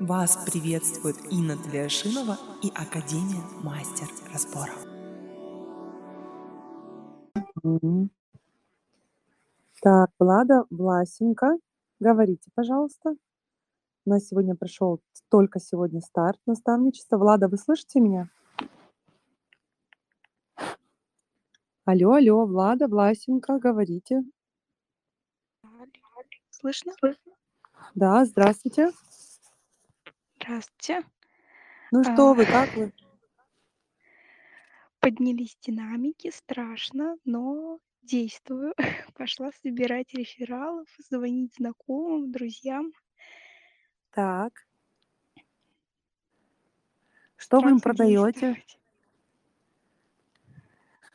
Вас приветствует Инна Тлешинова и Академия Мастер Разборов. Так, Влада, Власенко, говорите, пожалуйста. У нас сегодня прошел только сегодня старт наставничества. Влада, вы слышите меня? Алло, алло, Влада, Власенко, говорите. Слышно? Да, здравствуйте. Здравствуйте. Ну А. что вы, как вы? Поднялись динамики, страшно, но действую. Пошла собирать рефералов, звонить знакомым, друзьям. Так. Что вы им Страшно продаете? действовать.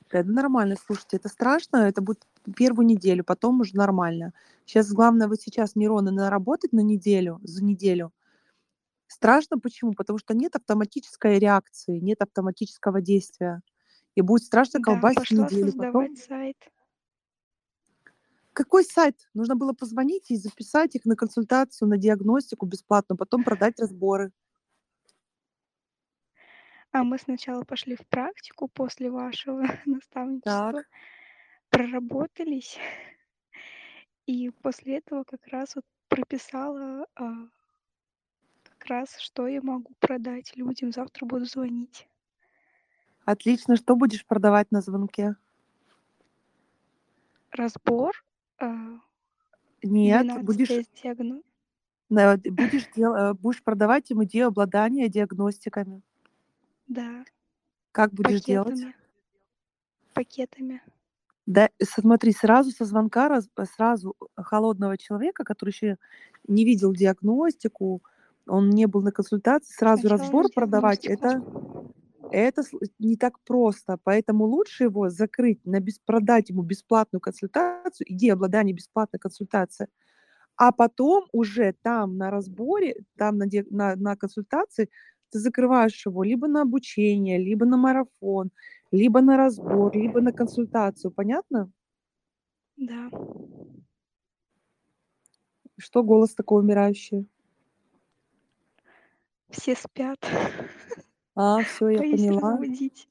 Это нормально, слушайте, это страшно, это будет первую неделю, потом уже нормально. Сейчас главное вот сейчас нейроны наработать на неделю, за неделю. Страшно почему? Потому что нет автоматической реакции, нет автоматического действия. И будет страшно Да, колбасить пошла неделю. Потом сайт. какой сайт? Нужно было позвонить и записать их на консультацию, на диагностику бесплатно, потом продать разборы. А мы сначала пошли в практику после вашего наставничества, Так. проработались, и после этого как раз вот прописала а, как раз, что я могу продать людям. Завтра буду звонить. Отлично. Что будешь продавать на звонке? Разбор, а, Нет, 12 будешь, тест диагно- на- будешь, дел- э, будешь продавать им идею обладания диагностиками. Да, Как будешь делать? пакетами. Пакетами. Да, смотри, сразу со звонка, раз- э, сразу холодного человека, который еще не видел диагностику, он не был на консультации, сразу Сначала разбор продавать, это, это не так просто. Поэтому лучше его закрыть, на бес, продать ему бесплатную консультацию, идея обладания бесплатной консультацией, а потом уже там на разборе, там на, на, на консультации ты закрываешь его либо на обучение, либо на марафон, либо на разбор, либо на консультацию. Понятно? Да. Что голос такой умирающий? Все спят. А, все, я Боюсь поняла. разбудить.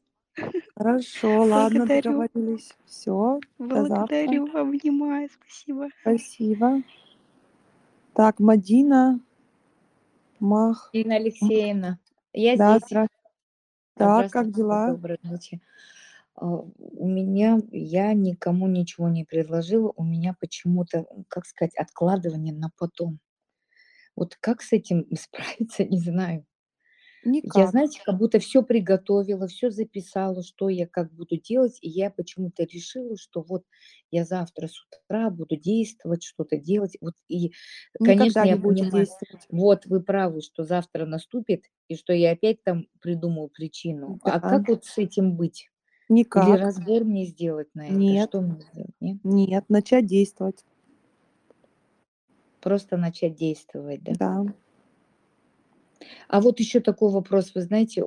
Хорошо, ладно, договорились. Все, до. Благодарю, обнимаю, спасибо. Спасибо. Так, Мадина, Мах. Ирина Алексеевна, я Да, здесь. А, Так, как Здравствуйте, дела? доброй ночи. А, У меня, я никому ничего не предложила, у меня почему-то, как сказать, откладывание на потом. Вот как с этим справиться, не знаю. Я, Никак. знаете, как будто все приготовила, все записала, что я как буду делать, и я почему-то решила, что вот я завтра с утра буду действовать, что-то делать. Вот и, конечно, Никогда не я понимаю, действовать. вот вы правы, что завтра наступит, и что я опять там придумаю причину. А Да. как вот с этим быть? Или Никак. разбор мне сделать на это? Нет. Что мне сделать? Нет? Нет, начать действовать. Просто начать действовать, да? Да. А вот еще такой вопрос, вы знаете,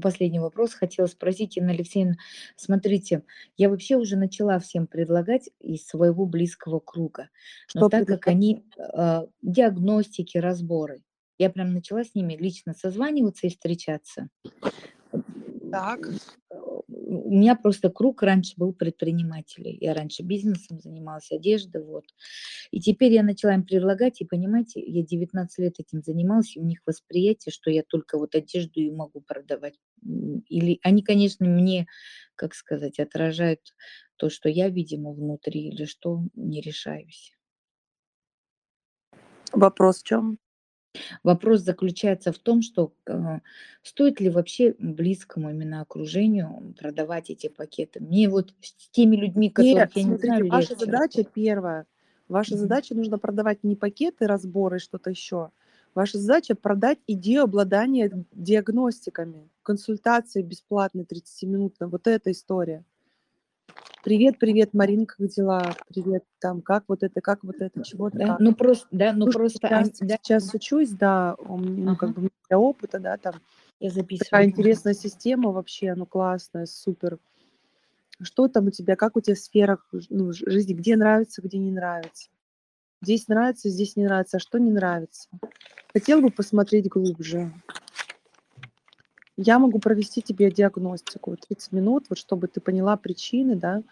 последний вопрос хотела спросить, Инна Алексеевна, смотрите, я вообще уже начала всем предлагать из своего близкого круга, но Что так как они э, диагностики, разборы, я прям начала с ними лично созваниваться и встречаться. Так. У меня просто круг раньше был предпринимателей. Я раньше бизнесом занималась, одеждой, вот. И теперь я начала им предлагать, и понимаете, я 19 лет этим занималась, и у них восприятие, что я только вот одежду и могу продавать. Или они, конечно, мне, как сказать, отражают то, что я, видимо, внутри, или что, не решаюсь. Вопрос в чем? Вопрос заключается в том, что э, стоит ли вообще близкому именно окружению продавать эти пакеты. Мне вот с теми людьми, Нет, которых я не смотрите, знаю, ваша легче задача первая. Ваша Мгм. задача нужно продавать не пакеты, разборы, что-то еще. Ваша задача продать идею обладания диагностиками, консультации бесплатной 30-минутной. Вот эта история. Привет, привет, Маринка, как дела? Привет, там, как вот это, как вот это, чего ты, Да, как? ну просто, да, ну Слушай, просто, сейчас, да, сейчас учусь, да, ну, как Ага. бы для опыта, да, там я такая записываю. интересная система вообще, ну, классная, супер. Что там у тебя, как у тебя в сферах ну, жизни, где нравится, где не нравится? Здесь нравится, здесь не нравится, а что не нравится? Хотел бы посмотреть глубже. Я могу провести тебе диагностику 30 минут, вот чтобы ты поняла причины, да.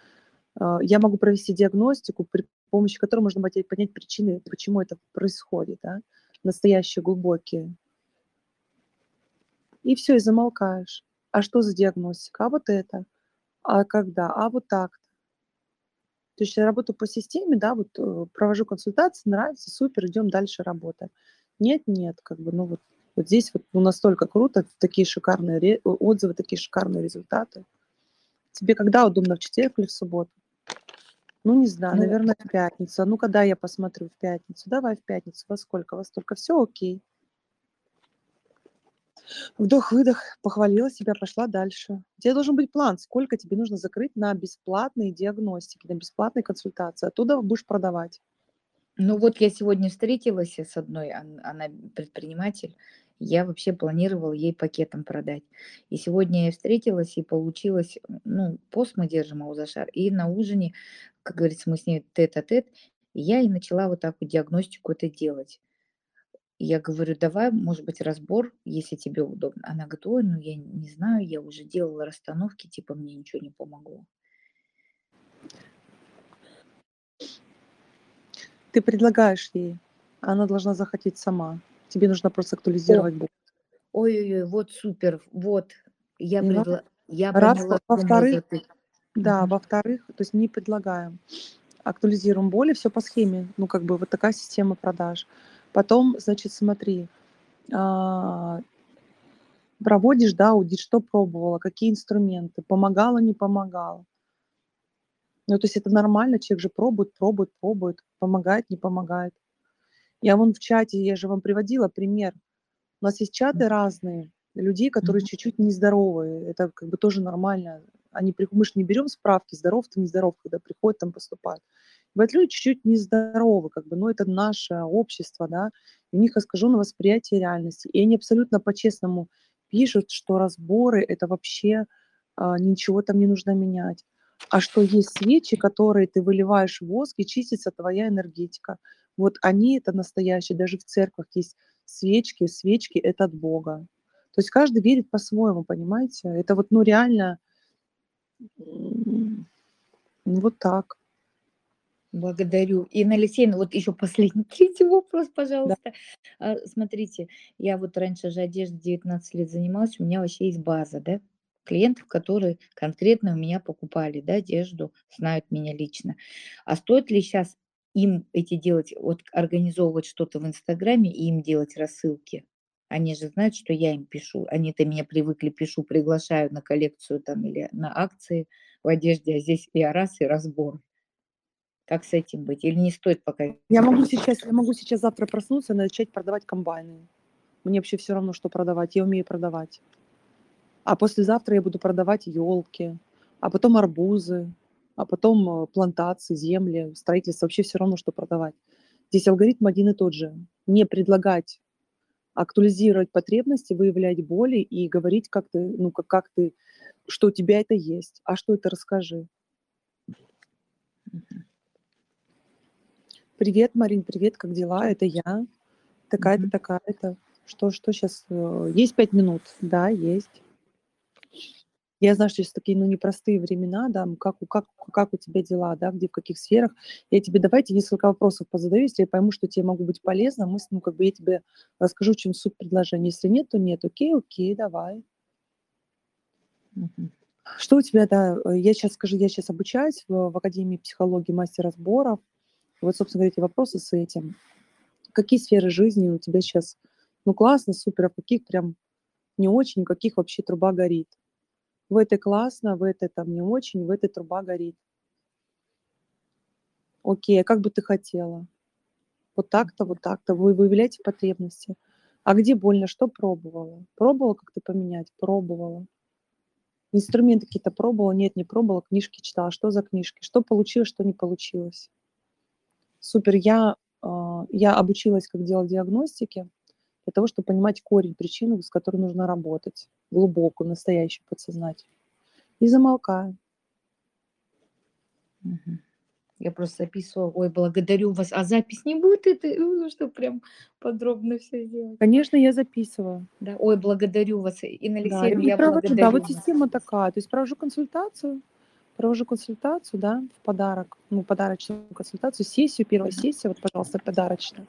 А, я могу провести диагностику, при помощи которой можно понять, понять причины, почему это происходит, да, настоящие, глубокие. И все, и замолкаешь. А что за диагностика? А вот это. А когда? А вот так. То есть я работаю по системе, да, вот э, провожу консультации, нравится, супер, идем дальше работаем. Нет, нет, как бы, ну вот, вот здесь вот ну, настолько круто, такие шикарные отзывы, такие шикарные результаты. Тебе когда удобно, в четверг или в субботу? Ну, не знаю, Ну, наверное, в пятницу. А ну, когда я посмотрю в пятницу? Давай в пятницу. Во сколько? Во столько? Все окей. Вдох-выдох, похвалила себя, пошла дальше. У тебя должен быть план, сколько тебе нужно закрыть на бесплатные диагностики, на бесплатные консультации. Оттуда будешь продавать. Ну вот я сегодня встретилась с одной, она предприниматель, я вообще планировала ей пакетом продать. И сегодня я встретилась и получилось, ну, пост мы держим Аузашар, и на ужине, как говорится, мы с ней тет-а-тет, и я и начала вот так вот диагностику это делать. И я говорю, давай, может быть, разбор, если тебе удобно. Она говорит, ой, ну я не знаю, я уже делала расстановки, типа мне ничего не помогло. Ты предлагаешь ей, она должна захотеть сама. Тебе нужно просто актуализировать боль. ой-ой-ой, вот супер, вот, я, Поняла? предла... я Раз, поняла, во-вторых, да, во-вторых, то есть не предлагаем. Актуализируем боли, все по схеме. Ну, как бы вот такая система продаж. Потом, значит, смотри, а, проводишь, да, аудит, что пробовала, какие инструменты, помогало, не помогало. Ну, то есть это нормально, человек же пробует, пробует, пробует, помогает, не помогает. Я вон в чате, я же вам приводила пример. У нас есть чаты разные, людей, которые Мгм. чуть-чуть нездоровые. Это как бы тоже нормально. Они, мы же не берем справки, здоров ты, нездоров, когда приходят, там поступают. Бывают люди чуть-чуть нездоровы, как бы, но это наше общество, да, у них искаженное восприятие реальности. И они абсолютно по-честному пишут, что разборы – это вообще а, ничего там не нужно менять. А что есть свечи, которые ты выливаешь в воск, и чистится твоя энергетика. Вот они это настоящие. Даже в церквах есть свечки. Свечки – это от Бога. То есть каждый верит по-своему, понимаете? Это вот, ну, реально, ну, вот так. Благодарю. Инна Алексеевна, вот еще последний, третий вопрос, Да. пожалуйста. А, Смотрите, я вот раньше же одеждой 19 лет занималась, у меня вообще есть база, да, клиентов, которые конкретно у меня покупали, да, одежду, знают меня лично. А стоит ли сейчас им эти делать, вот организовывать что-то в Инстаграме и им делать рассылки? Они же знают, что я им пишу. Они-то меня привыкли, пишу, приглашаю на коллекцию там или на акции в одежде, а здесь и раз, и разбор. Как с этим быть? Или не стоит пока? Я могу сейчас, я могу сейчас завтра проснуться и начать продавать комбайны. Мне вообще все равно, что продавать. Я умею продавать. А послезавтра я буду продавать елки, а потом арбузы, а потом э, плантации, земли, строительство. Вообще все равно, что продавать. Здесь алгоритм один и тот же. Не предлагать актуализировать потребности, выявлять боли и говорить, как ты, ну, как, как ты, что у тебя это есть. А что это, расскажи. Привет, Марин, привет, как дела? Это я. Такая-то, такая-то. Что, что сейчас? Есть пять минут? Да, есть. Я знаю, что сейчас такие, ну, непростые времена, да, как, у- как, как у тебя дела, да, где, в каких сферах. Я тебе давайте несколько вопросов позадаю, если я пойму, что тебе могу быть полезна, мы, с- ну, как бы я тебе расскажу, чем суть предложения. Если нет, то нет. Окей, окей, давай. Мгм. Что у тебя, да, э, я сейчас скажу, я сейчас обучаюсь в, в Академии психологии мастера сборов. Вот, собственно говоря, эти вопросы с этим. Какие сферы жизни у тебя сейчас, ну, классно, супер, а каких прям не очень, каких вообще труба горит? В этой классно, в этой там не очень, в этой труба горит. Окей, а как бы ты хотела? Вот так-то, вот так-то. Вы выявляете потребности. А где больно? Что пробовала? Пробовала как-то поменять? Пробовала. Инструменты какие-то пробовала? Нет, не пробовала. Книжки читала. Что за книжки? Что получилось, что не получилось? Супер. Я, а, я обучилась, как делать диагностики для того, чтобы понимать корень, причину, с которой нужно работать. Глубокую, настоящую, подсознательную. И замолкаю. Мгм. Я просто записывала, ой, благодарю вас, а запись не будет это, ну, что прям подробно все сделать. Конечно, я записываю. Да, ой, благодарю вас, Инна Да, Алексеевна, и я провожу, благодарю да, вот вас. система такая. То есть провожу консультацию, провожу консультацию, да, в подарок, ну, подарочную консультацию, сессию, первая сессия, вот, пожалуйста, подарочная.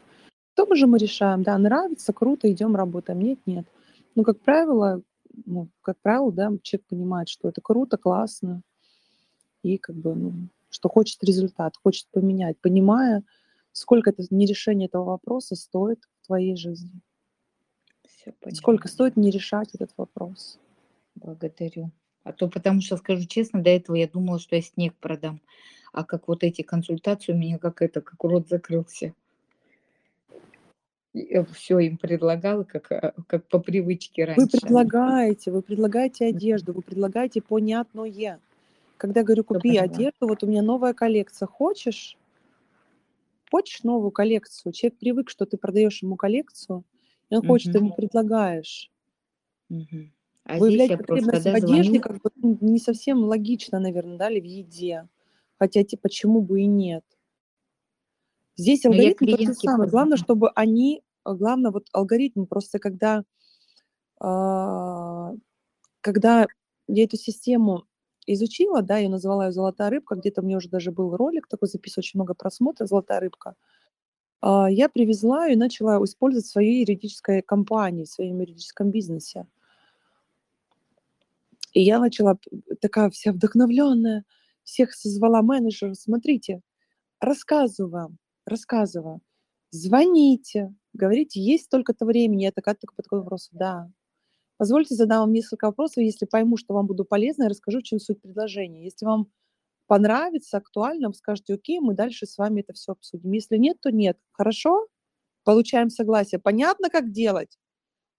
Потом уже мы решаем, да, нравится, круто, идем работаем, нет, нет. Ну, как правило, ну, как правило, да, человек понимает, что это круто, классно, и как бы, ну, что хочет результат, хочет поменять, понимая, сколько это не решение этого вопроса стоит в твоей жизни. Все поняла. Сколько стоит не решать этот вопрос. Благодарю. А то потому что, скажу честно, до этого я думала, что я снег продам. А как вот эти консультации у меня как это, как рот закрылся. Все им предлагала, как, а, как по привычке Вы раньше. предлагаете, вы предлагаете одежду, вы предлагаете понятное. Когда говорю, купи поняла. одежду, вот у меня новая коллекция, хочешь? Хочешь новую коллекцию? Человек привык, что ты продаешь ему коллекцию, и он хочет, ты Мгм. ему предлагаешь. Мгм. А Выявлять потребность в одежде как бы ну, не совсем логично, наверное, да, или в еде. Хотя, типа, почему бы и нет? Здесь алгоритм тот же самый. Главное, чтобы они, а, главное, вот алгоритм просто, когда, а, когда я эту систему изучила, да, я называла ее «Золотая рыбка», где-то мне уже даже был ролик такой, записывал очень много просмотров «Золотая рыбка». А, Я привезла и начала использовать в своей юридической компании, в своем юридическом бизнесе. И я начала такая вся вдохновленная, всех созвала менеджеров, смотрите, рассказываю вам, рассказываю, звоните, говорите, есть столько-то времени, я такая только по такому вопросу, да. Позвольте задам вам несколько вопросов, если пойму, что вам буду полезна, я расскажу, в чем суть предложения. Если вам понравится, актуально, вы скажете, окей, мы дальше с вами это все обсудим. Если нет, то нет. Хорошо? Получаем согласие. Понятно, как делать?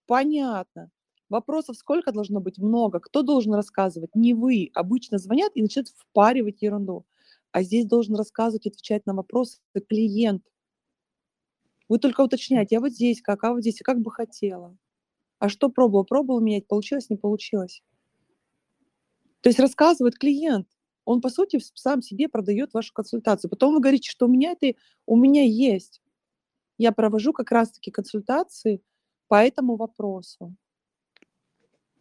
Понятно. Вопросов сколько должно быть? Много. Кто должен рассказывать? Не вы. Обычно звонят и начинают впаривать ерунду. А здесь должен рассказывать, отвечать на вопросы клиент. Вы только уточняете, а вот здесь как, а вот здесь, как бы хотела. А что пробовала? Пробовала менять, получилось, не получилось. То есть рассказывает клиент. Он, по сути, сам себе продает вашу консультацию. Потом вы говорите, что у меня это у меня есть. Я провожу как раз-таки консультации по этому вопросу.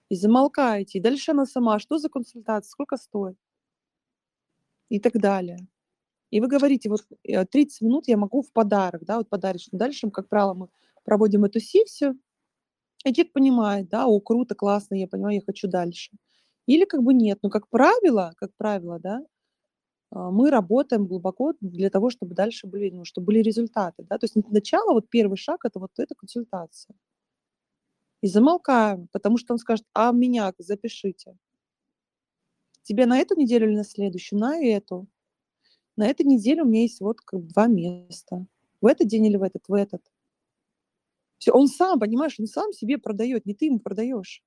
И замолкаете. И дальше она сама, что за консультация, сколько стоит? И так далее. И вы говорите, вот э, 30 минут я могу в подарок, да, вот подарочный. Дальше, как правило, мы проводим эту сессию, и человек понимает, да, о, круто, классно, я понимаю, я хочу дальше. Или как бы нет. Но как правило, как правило, да, а, мы работаем глубоко для того, чтобы дальше были, ну, чтобы были результаты, да. То есть начало, вот первый шаг, это вот эта консультация. И замолкаем, потому что он скажет, а меня запишите. Тебе на эту неделю или на следующую? На эту. На этой неделе у меня есть вот как два места. В этот день или в этот? В этот. Все, он сам, понимаешь, он сам себе продает, не ты ему продаешь.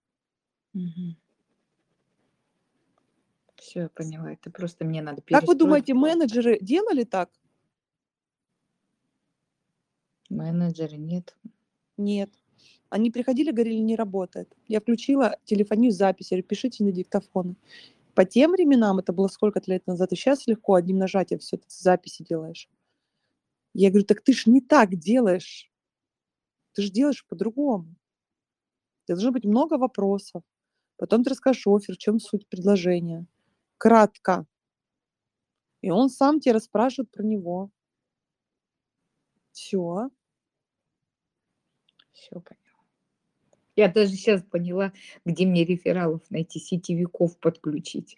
Все, я поняла. Это просто мне надо Как вы думаете, перестроить. менеджеры делали так? Менеджеры нет. Нет. Они приходили, говорили, не работает. Я включила телефонию запись, я говорю, пишите на диктофоны. По тем временам, это было сколько-то лет назад, и сейчас легко одним нажатием все это записи делаешь. Я говорю, так ты ж не так делаешь. Ты же делаешь по-другому. Должно быть много вопросов. Потом ты расскажешь офер, в чем суть предложения. Кратко. И он сам тебе расспрашивает про него. Все. Все поняла. Я даже сейчас поняла, где мне рефералов найти, сетевиков подключить.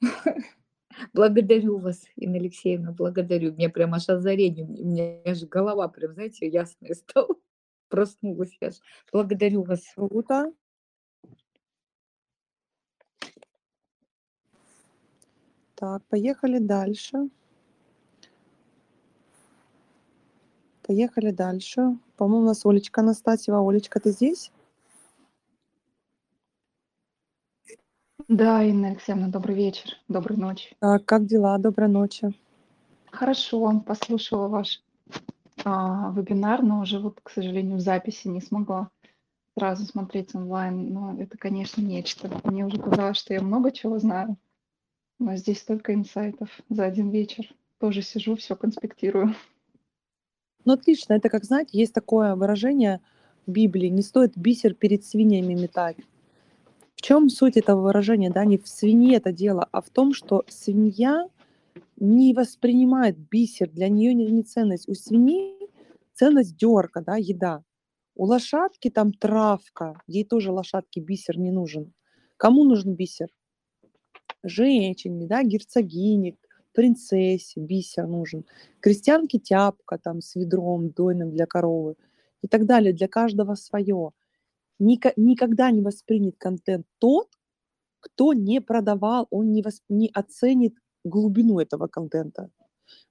Благодарю вас, Инна Алексеевна, благодарю. Мне прям аж озарение, у меня аж голова прям, знаете, ясная стала. Проснулась я аж. Благодарю вас. Круто. Так, поехали дальше. Поехали дальше. По-моему, у нас Олечка Анастасьева. Олечка, ты здесь? Да, Инна Алексеевна, добрый вечер, доброй ночи. Так, как дела? Доброй ночи. Хорошо, послушала ваш а, вебинар, но уже вот, к сожалению, в записи не смогла сразу смотреть онлайн. Но это, конечно, нечто. Мне уже казалось, что я много чего знаю, но здесь столько инсайтов за один вечер тоже сижу, все конспектирую. Ну, отлично. Это как, знаете, есть такое выражение в Библии, не стоит бисер перед свиньями метать. В чем суть этого выражения? Да, не в свинье это дело, а в том, что свинья не воспринимает бисер, для нее не, не ценность. У свиньи ценность дерка, да, еда. У лошадки там травка, ей тоже лошадке бисер не нужен. Кому нужен бисер? Женщине, да, герцогине, принцессе бисер нужен. Крестьянке тяпка там с ведром дойным для коровы и так далее. Для каждого свое. Никогда не воспринят контент тот, кто не продавал, он не, восп- не оценит глубину этого контента.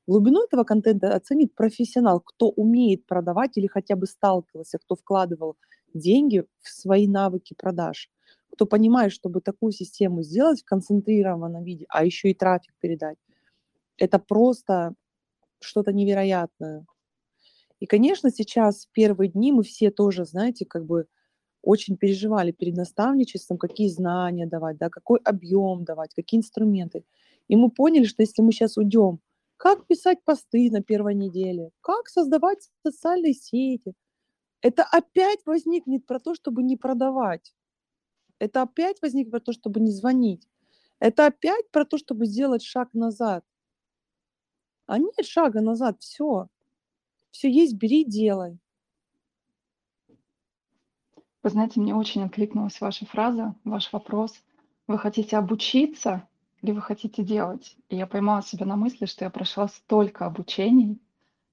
Глубину этого контента оценит профессионал, кто умеет продавать или хотя бы сталкивался, кто вкладывал деньги в свои навыки продаж, кто понимает, чтобы такую систему сделать в концентрированном виде, а еще и трафик передать. Это просто что-то невероятное. И, конечно, сейчас в первые дни мы все тоже, знаете, как бы очень переживали перед наставничеством, какие знания давать, да, какой объем давать, какие инструменты. И мы поняли, что если мы сейчас уйдем, как писать посты на первой неделе, как создавать социальные сети, это опять возникнет про то, чтобы не продавать. Это опять возникнет про то, чтобы не звонить. Это опять про то, чтобы сделать шаг назад. А нет шага назад, все. Все есть, бери, делай. Вы знаете, мне очень откликнулась ваша фраза, ваш вопрос. Вы хотите обучиться или вы хотите делать? И я поймала себя на мысли, что я прошла столько обучений.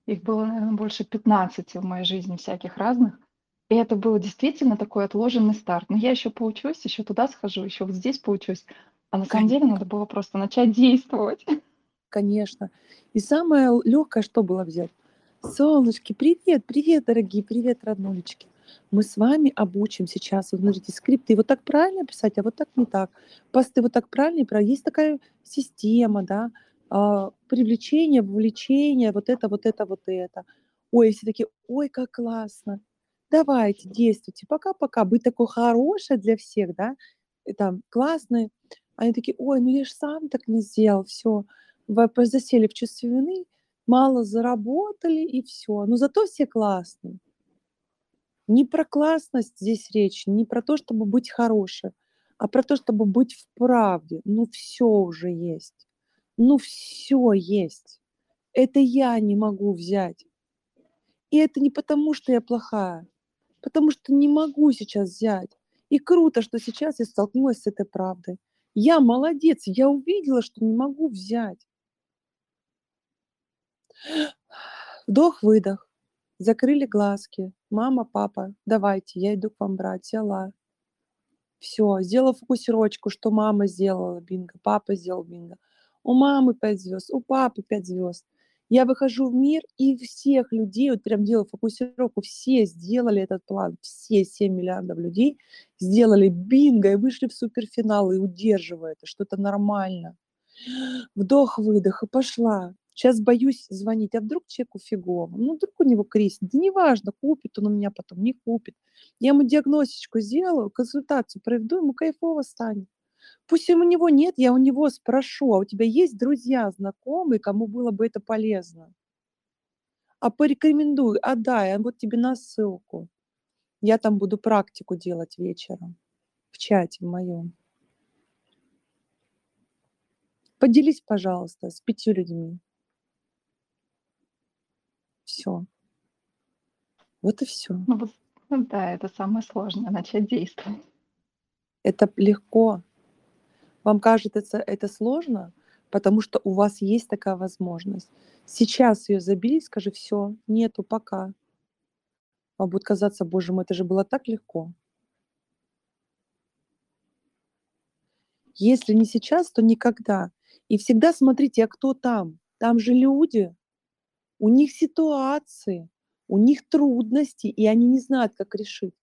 Их было, наверное, больше 15 в моей жизни всяких разных. И это было действительно такой отложенный старт. Но я еще поучусь, еще туда схожу, еще вот здесь поучусь. А на самом деле надо было просто начать действовать. Конечно. И самое легкое, что было взять? Солнышки, привет, привет, дорогие, привет, роднулечки. Мы с вами обучим сейчас, вот смотрите, скрипты вот так правильно писать, а вот так не так. Посты вот так правильно правильно. Есть такая система, да, а, привлечение, вовлечение, вот это, вот это, вот это. Ой, все такие, ой, как классно. Давайте, действуйте, пока-пока. Быть такой хорошей для всех, да, и там, классной. Они такие, ой, ну я же сам так не сделал, все. Вы засели в чувстве вины, мало заработали и все. Но зато все классные. Не про классность здесь речь, не про то, чтобы быть хорошей, а про то, чтобы быть в правде. Ну все уже есть. Ну все есть. Это я не могу взять. И это не потому, что я плохая, потому что не могу сейчас взять. И круто, что сейчас я столкнулась с этой правдой. Я молодец, я увидела, что не могу взять. Вдох-выдох. Закрыли глазки. Мама, папа, давайте, я иду к вам брать. Села. Все, сделала фокусировочку, что мама сделала бинго, папа сделал бинго. У мамы пять звезд, у папы пять звезд. Я выхожу в мир, и всех людей, вот прям делаю фокусировку, все сделали этот план, все 7 миллиардов людей сделали бинго и вышли в суперфинал и удерживают, это нормально. Вдох-выдох, и пошла. Сейчас боюсь звонить, а вдруг человеку фигово? Ну, вдруг у него кризис. Да неважно, купит он у меня потом, не купит. Я ему диагностичку сделаю, консультацию проведу, ему кайфово станет. Пусть у него нет, я у него спрошу, а у тебя есть друзья, знакомые, кому было бы это полезно? А порекомендуй, отдай, а вот тебе на ссылку. Я там буду практику делать вечером в чате моем. Поделись, пожалуйста, с пятью людьми. Все. Вот и все. Ну вот, ну да, это самое сложное, начать действовать. Это легко. Вам кажется это сложно, потому что у вас есть такая возможность. Сейчас ее забери, скажи, все, нету, пока. Вам будет казаться, боже мой, это же было так легко. Если не сейчас, то никогда. И всегда смотрите, а кто там? Там же люди, у них ситуации, у них трудности, и они не знают, как решить.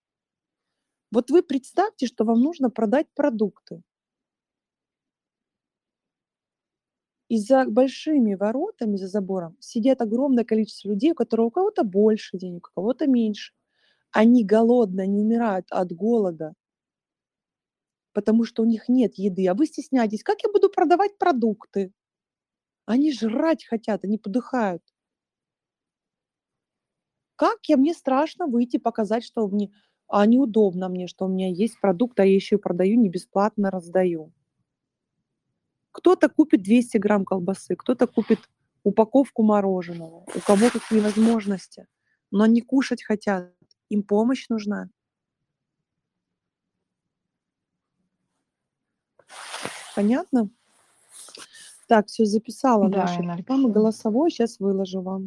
Вот вы представьте, что вам нужно продать продукты. И за большими воротами, за забором сидят огромное количество людей, у которых у кого-то больше денег, у кого-то меньше. Они голодно, они умирают от голода, потому что у них нет еды. А вы стесняетесь, как я буду продавать продукты? Они жрать хотят, они подыхают. Как я мне страшно выйти, показать, что мне а неудобно мне, что у меня есть продукт, а я еще и продаю, не бесплатно раздаю. Кто-то купит 200 грамм колбасы, кто-то купит упаковку мороженого, у кого какие возможности. Но они кушать хотят, им помощь нужна. Понятно? Так, все записала Да, наши рекламы голосовой, сейчас выложу вам.